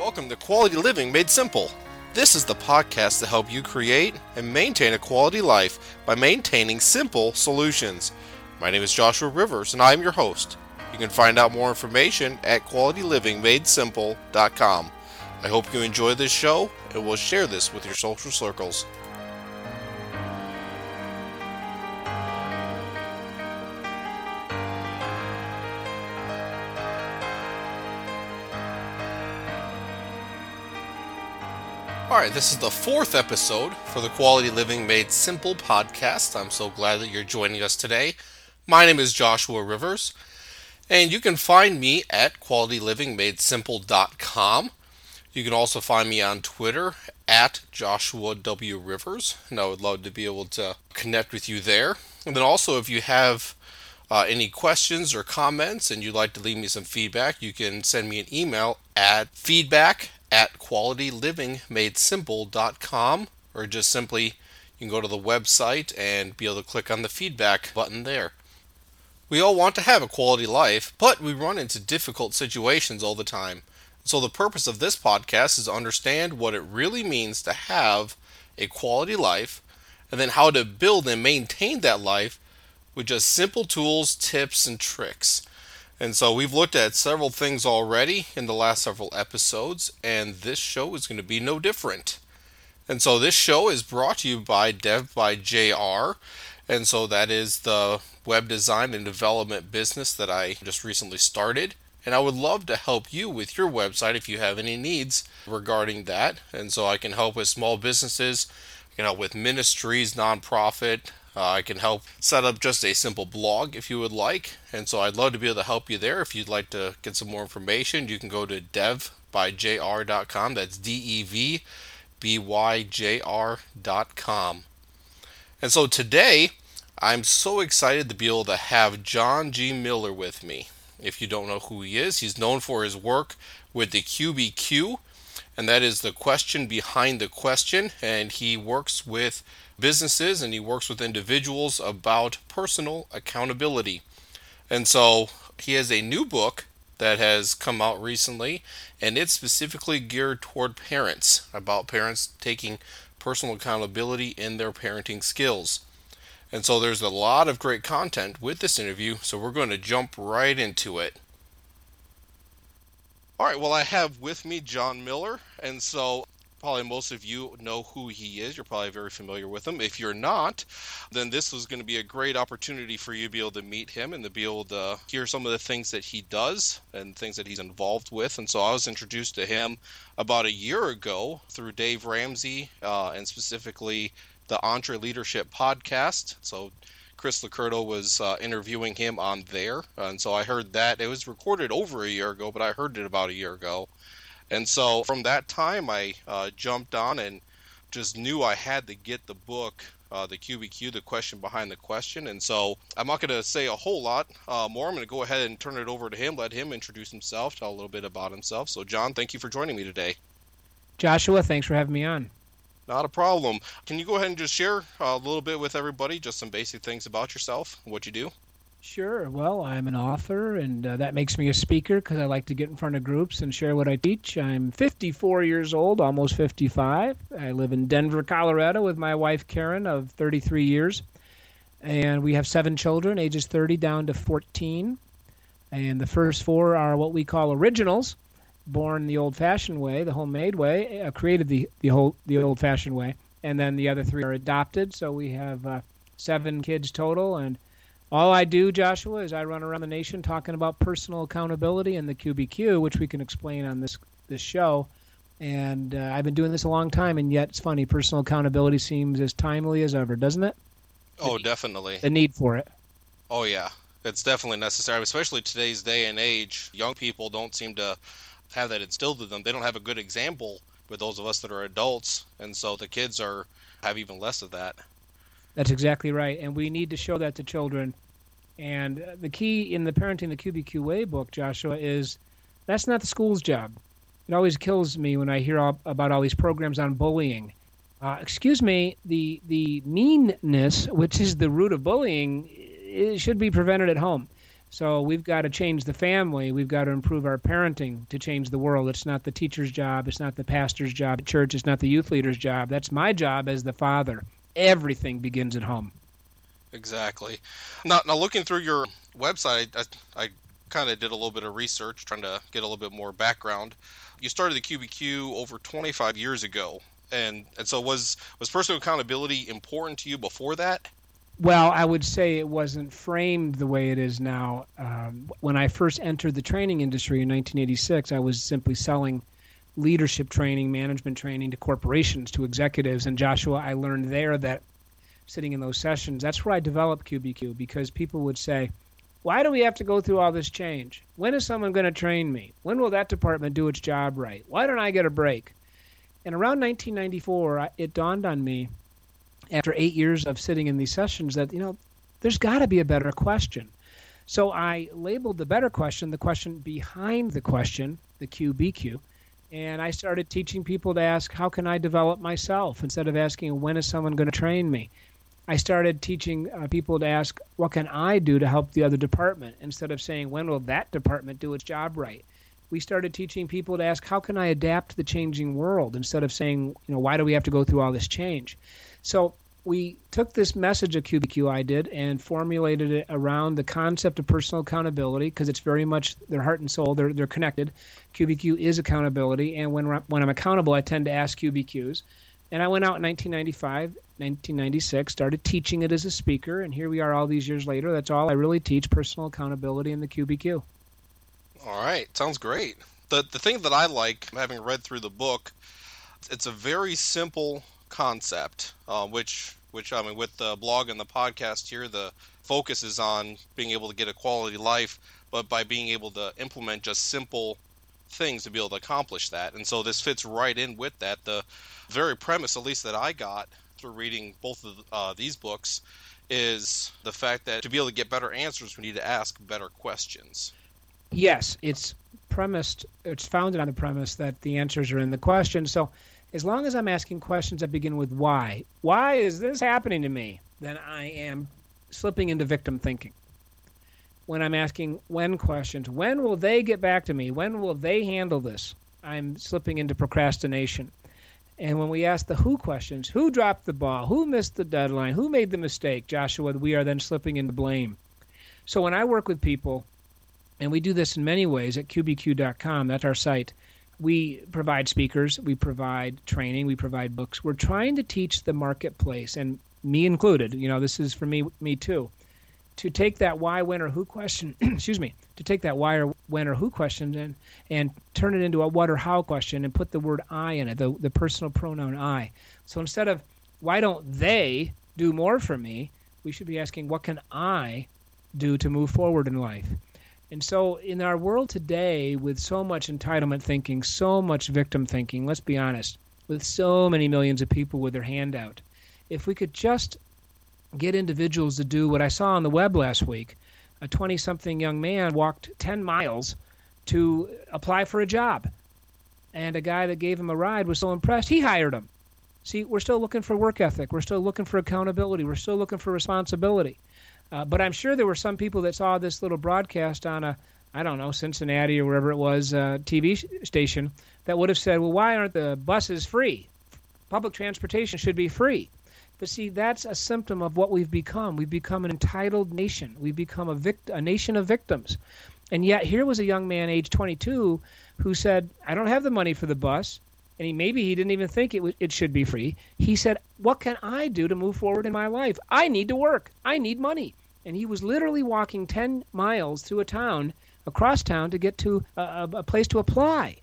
Welcome to Quality Living Made Simple. This is the podcast to help you create and maintain a quality life by maintaining simple solutions. My name is Joshua Rivers and I am your host. You can find out more information at qualitylivingmadesimple.com. I hope you enjoy this show and will share this with your social circles. All right, this is the fourth episode for the Quality Living Made Simple podcast. I'm so glad that you're joining us today. My name is Joshua Rivers, and you can find me at qualitylivingmadesimple.com. You can also find me on Twitter at Joshua W. Rivers, and I would love to be able to connect with you there. And then also, if you have uh, any questions or comments and you'd like to leave me some feedback, you can send me an email at feedback at qualitylivingmadesimple.com or just simply you can go to the website and be able to click on the feedback button there. We all want to have a quality life, but we run into difficult situations all the time. So, the purpose of this podcast is to understand what it really means to have a quality life and then how to build and maintain that life with just simple tools, tips, and tricks. And so we've looked at several things already in the last several episodes, and this show is going to be no different. And so this show is brought to you by Dev by JR. And so that is the web design and development business that I just recently started. And I would love to help you with your website if you have any needs regarding that. And so I can help with small businesses, you know, with ministries, nonprofit, uh, I can help set up just a simple blog if you would like. And so I'd love to be able to help you there. If you'd like to get some more information, you can go to devbyjr.com. That's D E V B Y J R.com. And so today, I'm so excited to be able to have John G. Miller with me. If you don't know who he is, he's known for his work with the QBQ, and that is the question behind the question. And he works with businesses and he works with individuals about personal accountability. And so he has a new book that has come out recently, and it's specifically geared toward parents about parents taking personal accountability in their parenting skills. And so there's a lot of great content with this interview, so we're going to jump right into it. All right, well, I have with me John Miller, and so probably most of you know who he is. You're probably very familiar with him. If you're not, then this was going to be a great opportunity for you to be able to meet him and to be able to hear some of the things that he does and things that he's involved with. And so I was introduced to him about a year ago through Dave Ramsey uh, and specifically the EntreLeadership podcast. So Chris LoCurto was uh, interviewing him on there. And so I heard that. It was recorded over a year ago, but I heard it about a year ago. And so from that time, I uh, jumped on and just knew I had to get the book, uh, the QBQ, the question behind the question. And so I'm not going to say a whole lot uh, more. I'm going to go ahead and turn it over to him, let him introduce himself, tell a little bit about himself. So, John, thank you for joining me today. Joshua, thanks for having me on. Not a problem. Can you go ahead and just share a little bit with everybody, just some basic things about yourself, what you do? Sure. Well, I'm an author, and uh, that makes me a speaker because I like to get in front of groups and share what I teach. I'm 54 years old, almost 55. I live in Denver, Colorado, with my wife Karen of 33 years, and we have seven children, ages 30 down to 14. And the first four are what we call originals, born the old-fashioned way, the homemade way, uh, created the the whole the old-fashioned way, and then the other three are adopted. So we have uh, seven kids total, and all I do, Joshua, is I run around the nation talking about personal accountability and the QBQ, which we can explain on this this show. And uh, I've been doing this a long time, and yet it's funny. Personal accountability seems as timely as ever, doesn't it? Oh, definitely. The need for it. Oh yeah, it's definitely necessary, especially today's day and age. Young people don't seem to have that instilled in them. They don't have a good example with those of us that are adults, and so the kids are have even less of that. That's exactly right, and we need to show that to children. And the key in the Parenting the QBQ Way book, Joshua, is that's not the school's job. It always kills me when I hear all, about all these programs on bullying. Uh, excuse me, the the meanness, which is the root of bullying, it should be prevented at home. So we've got to change the family. We've got to improve our parenting to change the world. It's not the teacher's job. It's not the pastor's job at church. It's not the youth leader's job. That's my job as the father. Everything begins at home. Exactly. Now, now looking through your website, I, I kind of did a little bit of research, trying to get a little bit more background. You started the QBQ over 25 years ago, and and so was was personal accountability important to you before that? Well, I would say it wasn't framed the way it is now. Um, when I first entered the training industry in 1986, I was simply selling leadership training, management training to corporations, to executives. And Joshua, I learned there that sitting in those sessions, that's where I developed QBQ because people would say, why do we have to go through all this change? When is someone going to train me? When will that department do its job right? Why don't I get a break? And around 1994, it dawned on me after eight years of sitting in these sessions that, you know, there's got to be a better question. So I labeled the better question the question behind the question, the QBQ. And I started teaching people to ask, how can I develop myself instead of asking, when is someone going to train me? I started teaching uh, people to ask, what can I do to help the other department instead of saying, when will that department do its job right? We started teaching people to ask, how can I adapt to the changing world instead of saying, you know, why do we have to go through all this change? So we took this message of QBQ I did and formulated it around the concept of personal accountability because it's very much their heart and soul. They're, they're connected. QBQ is accountability. And when, when I'm accountable, I tend to ask QBQs. And I went out in 1995, 1996, started teaching it as a speaker. And here we are all these years later. That's all I really teach personal accountability in the QBQ. All right. Sounds great. The, the thing that I like, having read through the book, it's a very simple concept, uh, which which I mean with the blog and the podcast here, the focus is on being able to get a quality life, but by being able to implement just simple things to be able to accomplish that. And so this fits right in with that. The very premise, at least that I got through reading both of uh, these books, is the fact that to be able to get better answers, we need to ask better questions. Yes, it's premised, it's founded on the premise that the answers are in the question. So as long as I'm asking questions that begin with why, why is this happening to me, then I am slipping into victim thinking. When I'm asking when questions, when will they get back to me? When will they handle this? I'm slipping into procrastination. And when we ask the who questions, who dropped the ball? Who missed the deadline? Who made the mistake? Joshua, we are then slipping into blame. So when I work with people, and we do this in many ways at qbq.com, that's our site we provide speakers, we provide training, we provide books. We're trying to teach the marketplace, and me included. You know, this is for me, me too, to take that why, when, or who question. excuse me, to take that why or when or who question and and turn it into a what or how question and put the word I in it, the the personal pronoun I. So instead of why don't they do more for me, we should be asking what can I do to move forward in life. And so, in our world today, with so much entitlement thinking, so much victim thinking, let's be honest, with so many millions of people with their hand out, if we could just get individuals to do what I saw on the web last week a 20 something young man walked 10 miles to apply for a job. And a guy that gave him a ride was so impressed, he hired him. See, we're still looking for work ethic. We're still looking for accountability. We're still looking for responsibility. Uh, but I'm sure there were some people that saw this little broadcast on a, I don't know, Cincinnati or wherever it was, uh, TV station that would have said, well, why aren't the buses free? Public transportation should be free. But see, that's a symptom of what we've become. We've become an entitled nation. We've become a, vict- a nation of victims. And yet, here was a young man, age 22, who said, I don't have the money for the bus. And he maybe he didn't even think it, w- it should be free. He said, What can I do to move forward in my life? I need to work. I need money and he was literally walking 10 miles through a town, across town, to get to a, a, place to apply.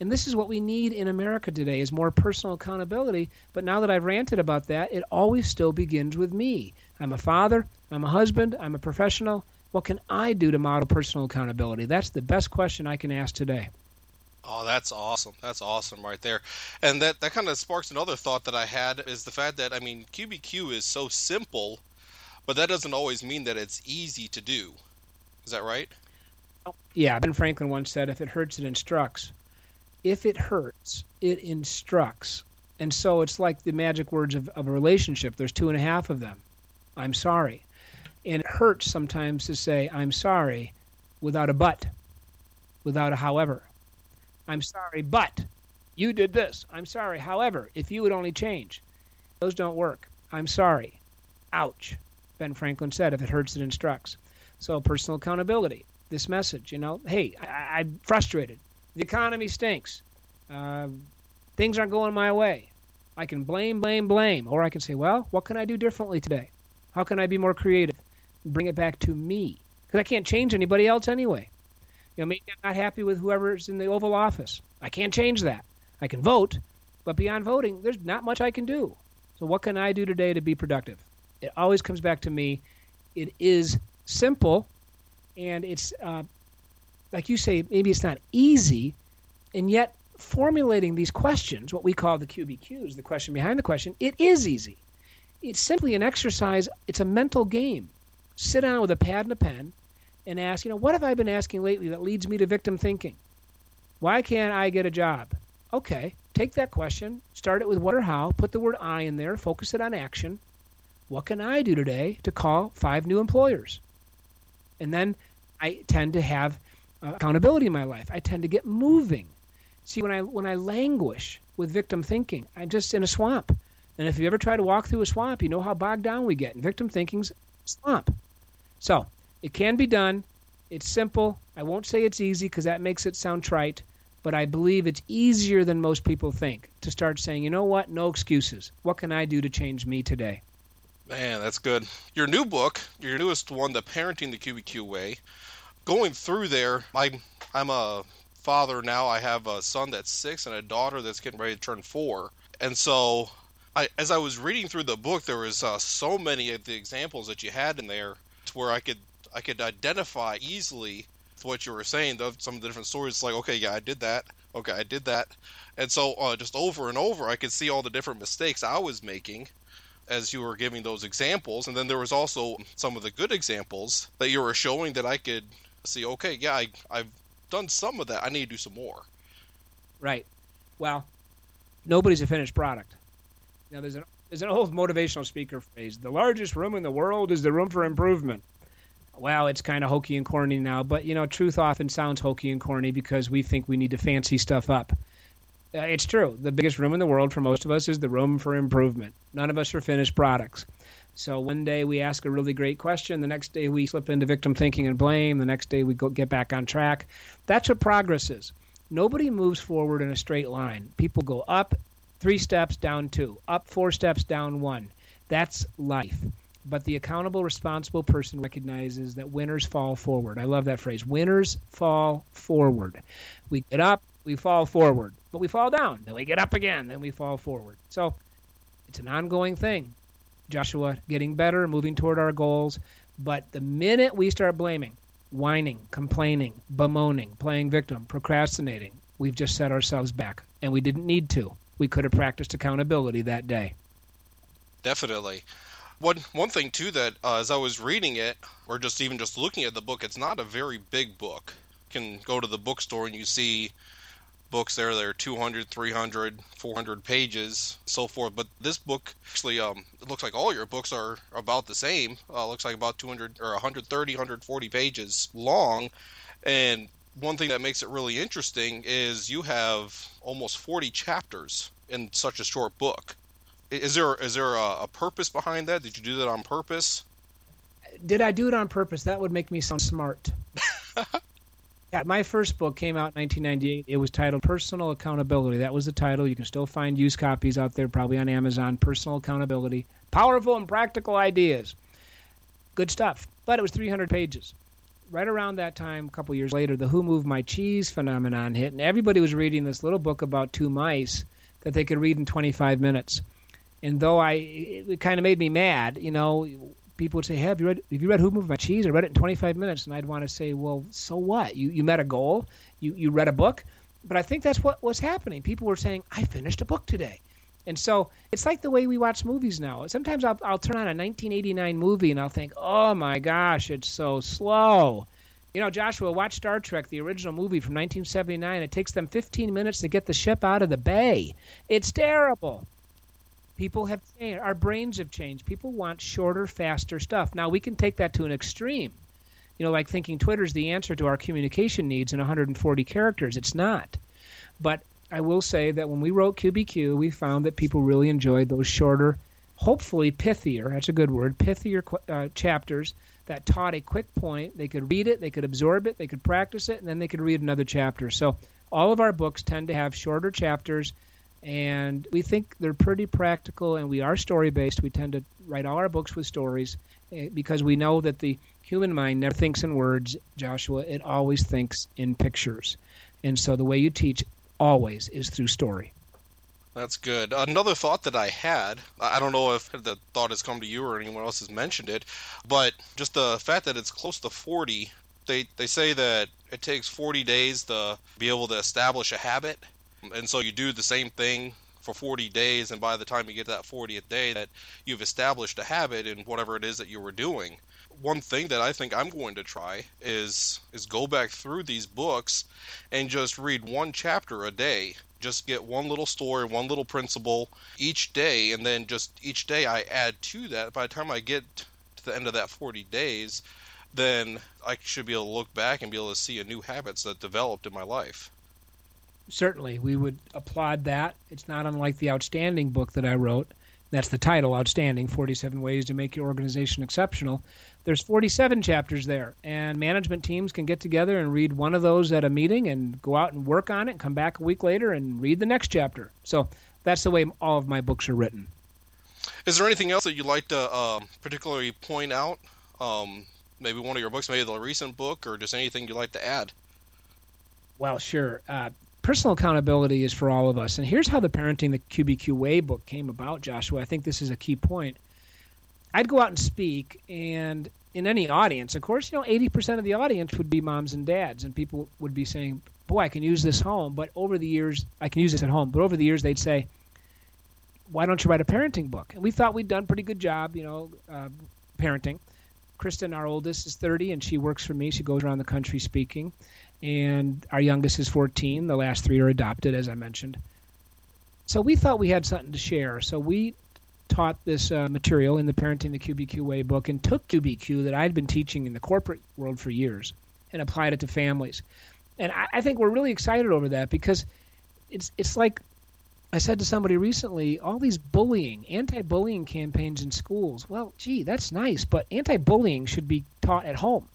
And this is what we need in America today is more personal accountability. But now that I've ranted about that, it always still begins with me. I'm a father, I'm a husband, I'm a professional. What can I do to model personal accountability? That's the best question I can ask today. Oh, that's awesome. That's awesome right there. And that, that kind of sparks another thought that I had is the fact that, I mean, QBQ is so simple but that doesn't always mean that it's easy to do. Is that right? Yeah, Ben Franklin once said, if it hurts, it instructs. If it hurts, it instructs. And so it's like the magic words of, of a relationship. There's two and a half of them. I'm sorry. And it hurts sometimes to say, I'm sorry, without a but, without a however. I'm sorry, but you did this. I'm sorry. However, if you would only change, those don't work. I'm sorry. Ouch. Ben Franklin said, if it hurts, it instructs. So, personal accountability. This message, you know, hey, I, am frustrated. The economy stinks. Uh, things aren't going my way. I can blame, blame, blame. Or I can say, well, what can I do differently today? How can I be more creative? Bring it back to me. Because I can't change anybody else anyway. You know, maybe I'm not happy with whoever's in the Oval Office. I can't change that. I can vote, but beyond voting, there's not much I can do. So, what can I do today to be productive? It always comes back to me. It is simple, and it's uh, like you say, maybe it's not easy, and yet formulating these questions, what we call the QBQs, the question behind the question, it is easy. It's simply an exercise, it's a mental game. Sit down with a pad and a pen and ask, you know, what have I been asking lately that leads me to victim thinking? Why can't I get a job? Okay, take that question, start it with what or how, put the word I in there, focus it on action. What can I do today to call five new employers? And then I tend to have uh, accountability in my life. I tend to get moving. See, when I when I languish with victim thinking, I'm just in a swamp. And if you ever try to walk through a swamp, you know how bogged down we get. And victim thinking's swamp. So it can be done. It's simple. I won't say it's easy because that makes it sound trite but I believe it's easier than most people think to start saying, you know what, no excuses. What can I do to change me today? Man, that's good. Your new book, your newest one, The Parenting the QBQ Way, going through there, I, I'm a father now. I have a son that's six and a daughter that's getting ready to turn four. And so, I, as I was reading through the book, there was uh, so many of the examples that you had in there to where I could I could identify easily what you were saying, some of the different stories. It's like, okay, yeah, I did that. Okay, I did that. And so, uh, just over and over, I could see all the different mistakes I was making as you were giving those examples. And then there was also some of the good examples that you were showing that I could see, okay, yeah, I, I've done some of that. I need to do some more. Right. Well, nobody's a finished product. Now, there's an there's an old motivational speaker phrase: "The largest room in the world is the room for improvement." well, it's kind of hokey and corny now, but you know, truth often sounds hokey and corny because we think we need to fancy stuff up. Uh, it's true. The biggest room in the world for most of us is the room for improvement. None of us are finished products. So one day we ask a really great question, the next day we slip into victim thinking and blame, the next day we go get back on track. That's what progress is. Nobody moves forward in a straight line. People go up 3 steps, down 2, up 4 steps, down 1. That's life but the accountable, responsible person recognizes that winners fall forward. I love that phrase. Winners fall forward. We get up, we fall forward, but we fall down. Then we get up again, then we fall forward. So it's an ongoing thing. Joshua, getting better, moving toward our goals. But the minute we start blaming, whining, complaining, bemoaning, playing victim, procrastinating, we've just set ourselves back. And we didn't need to. We could have practiced accountability that day. Definitely. One one thing too that uh, as I was reading it, or just even just looking at the book, it's not a very big book. You can go to the bookstore and you see books there that are 200 300 400 pages so forth but this book actually um it looks like all your books are about the same uh, looks like about 200 or 130 140 pages long and one thing that makes it really interesting is you have almost 40 chapters in such a short book is there is there a, a purpose behind that? Did you do that on purpose? Did I do it on purpose? That would make me sound smart. yeah, my first book came out in 1998. It was titled Personal Accountability. That was the title. You can still find used copies out there, probably on Amazon. Personal Accountability, powerful and practical ideas. Good stuff. But it was 300 pages. Right around that time, a couple years later, the Who Moved My Cheese phenomenon hit, and everybody was reading this little book about two mice that they could read in 25 minutes and though I, it, kind of made me mad, you know, people would say, hey, "Have you read? Have you read Who Moved My Cheese?" I read it in 25 minutes, and I'd want to say, "Well, so what? You you met a goal. You you read a book." But I think that's what was happening. People were saying, "I finished a book today," and so it's like the way we watch movies now. Sometimes I'll I'll turn on a 1989 movie and I'll think, "Oh my gosh, it's so slow." You know, Joshua, watch Star Trek, the original movie from 1979. It takes them 15 minutes to get the ship out of the bay. It's terrible. People have changed. Our brains have changed. People want shorter, faster stuff. Now we can take that to an extreme. You know, like thinking Twitter's the answer to our communication needs in 140 characters. It's not. But I will say that when we wrote QBQ, we found that people really enjoyed those shorter, hopefully pithier, that's a good word, pithier uh, chapters that taught a quick point. They could read it, they could absorb it, they could practice it, and then they could read another chapter. So all of our books tend to have shorter chapters and we think they're pretty practical and we are story based we tend to write all our books with stories eh, because we know that the human mind never thinks in words joshua it always thinks in pictures and so the way you teach always is through story that's good. Another thought that I had, I don't know if the thought has come to you or anyone else has mentioned it, but just the fact that it's close to 40, they, they say that it takes 40 days to be able to establish a habit. And so you do the same thing for 40 days, and by the time you get to that 40th day, that you've established a habit in whatever it is that you were doing. One thing that I think I'm going to try is is go back through these books and just read one chapter a day. Just get one little story, one little principle each day, and then just each day I add to that. By the time I get to the end of that 40 days, then I should be able to look back and be able to see a new habits that developed in my life certainly we would applaud that. It's not unlike the outstanding book that I wrote. That's the title, Outstanding 47 Ways to Make Your Organization Exceptional. There's 47 chapters there, and management teams can get together and read one of those at a meeting and go out and work on it, come back a week later and read the next chapter. So that's the way all of my books are written. Is there anything else that you'd like to uh, particularly point out? Um, maybe one of your books, maybe the recent book, or just anything you'd like to add? Well, sure. Uh, personal accountability is for all of us. And here's how the Parenting the QBQ Way book came about, Joshua. I think this is a key point. I'd go out and speak, and in any audience, of course, you know, 80% of the audience would be moms and dads, and people would be saying, Boy, I can use this home. But over the years, I can use this at home. But over the years, they'd say, Why don't you write a parenting book? And we thought we'd done pretty good job, you know, uh, parenting. Kristen, our oldest, is 30, and she works for me. She goes around the country speaking and our youngest is 14. The last three are adopted, as I mentioned. So we thought we had something to share. So we taught this uh, material in the Parenting the QBQ Way book and took QBQ that I'd been teaching in the corporate world for years and applied it to families. And I, I think we're really excited over that because it's it's like I said to somebody recently, all these bullying, anti-bullying campaigns in schools. Well, gee, that's nice, but anti-bullying should be taught at home.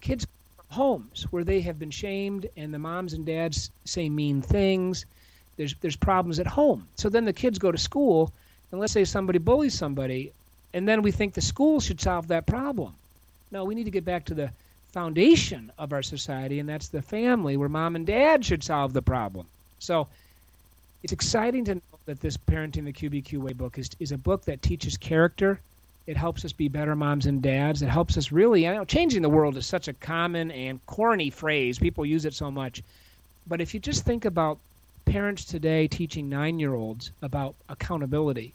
Kids homes where they have been shamed and the moms and dads say mean things. There's there's problems at home. So then the kids go to school and let's say somebody bullies somebody and then we think the school should solve that problem. No, we need to get back to the foundation of our society and that's the family where mom and dad should solve the problem. So it's exciting to know that this parenting the QBQ way book is is a book that teaches character it helps us be better moms and dads. It helps us really. I know changing the world is such a common and corny phrase. People use it so much. But if you just think about parents today teaching nine year olds about accountability,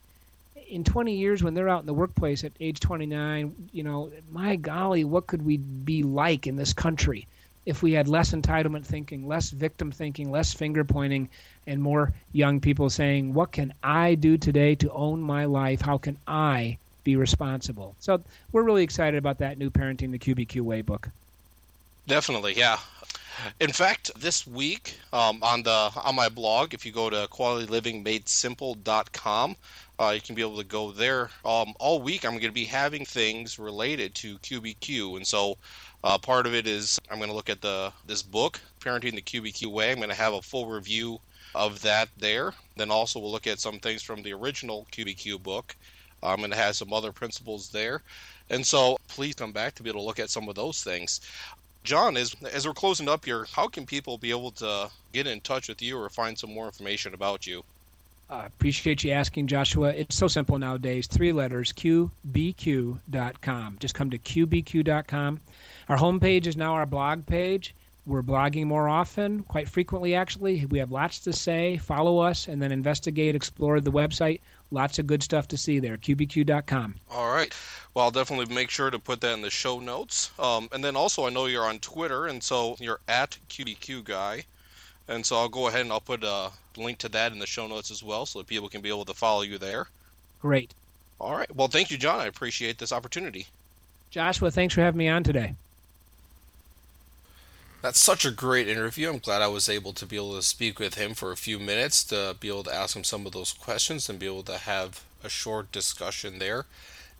in 20 years when they're out in the workplace at age 29, you know, my golly, what could we be like in this country if we had less entitlement thinking, less victim thinking, less finger pointing, and more young people saying, What can I do today to own my life? How can I be responsible. So we're really excited about that new Parenting the QBQ Way book. Definitely, yeah. In fact, this week um, on the on my blog, if you go to qualitylivingmadesimple.com, uh, you can be able to go there. Um, all week, I'm going to be having things related to QBQ, and so uh, part of it is I'm going to look at the this book, Parenting the QBQ Way. I'm going to have a full review of that there. Then also we'll look at some things from the original QBQ book, I'm going to have some other principles there. And so please come back to be able to look at some of those things. John, as, as we're closing up here, how can people be able to get in touch with you or find some more information about you? I appreciate you asking, Joshua. It's so simple nowadays. Three letters, qbq.com. Just come to qbq.com. Our homepage is now our blog page. We're blogging more often, quite frequently, actually. We have lots to say. Follow us and then investigate, explore the website. Lots of good stuff to see there. QBQ.com. All right. Well, I'll definitely make sure to put that in the show notes. Um, and then also, I know you're on Twitter, and so you're at QBQ Guy. And so I'll go ahead and I'll put a link to that in the show notes as well so that people can be able to follow you there. Great. All right. Well, thank you, John. I appreciate this opportunity. Joshua, thanks for having me on today. That's such a great interview. I'm glad I was able to be able to speak with him for a few minutes to be able to ask him some of those questions and be able to have a short discussion there.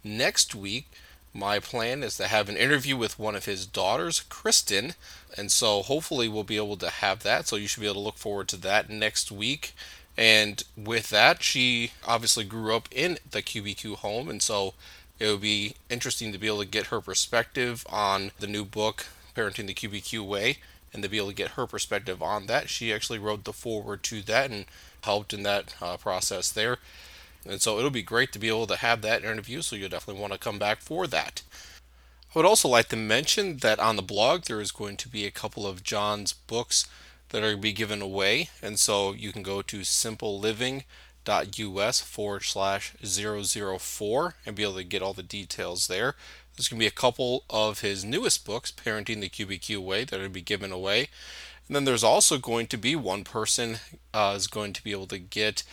Next week, my plan is to have an interview with one of his daughters, Kristen, and so hopefully we'll be able to have that. So you should be able to look forward to that next week. And with that, she obviously grew up in the QBQ home, and so it would be interesting to be able to get her perspective on the new book, Parenting the QBQ Way, and to be able to get her perspective on that. She actually wrote the foreword to that and helped in that uh, process there. And so it'll be great to be able to have that interview, so you'll definitely want to come back for that. I would also like to mention that on the blog there is going to be a couple of John's books that are going to be given away, and so you can go to simpleliving.us forward slash 004 and be able to get all the details there. There's going to be a couple of his newest books, Parenting the QBQ Way, that are going to be given away. And then there's also going to be one person uh, is going to be able to get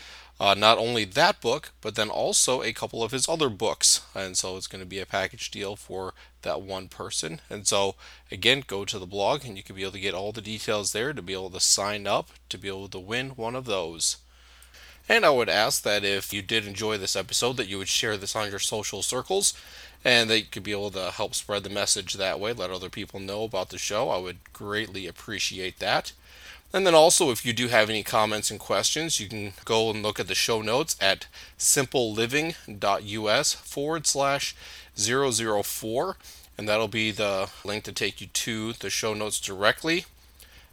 uh, not only that book, but then also a couple of his other books. And so it's going to be a package deal for that one person. And so, again, go to the blog and you can be able to get all the details there to be able to sign up to be able to win one of those. And I would ask that if you did enjoy this episode, that you would share this on your social circles and that you could be able to help spread the message that way, let other people know about the show. I would greatly appreciate that. And then also, if you do have any comments and questions, you can go and look at the show notes at simpleliving.us forward slash 004. And that'll be the link to take you to the show notes directly.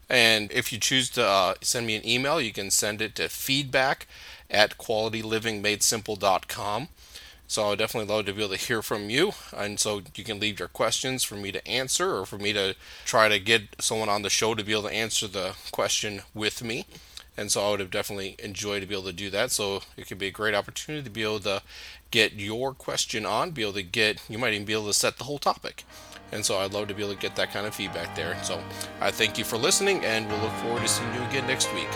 And if you choose to uh, send me an email, you can send it to feedback at qualitylivingmadesimple.com. So I would definitely love to be able to hear from you. And so you can leave your questions for me to answer or for me to try to get someone on the show to be able to answer the question with me. And so I would have definitely enjoyed to be able to do that. So it could be a great opportunity to be able to get your question on, be able to get, you might even be able to set the whole topic. And so I'd love to be able to get that kind of feedback there. So I thank you for listening and we'll look forward to seeing you again next week.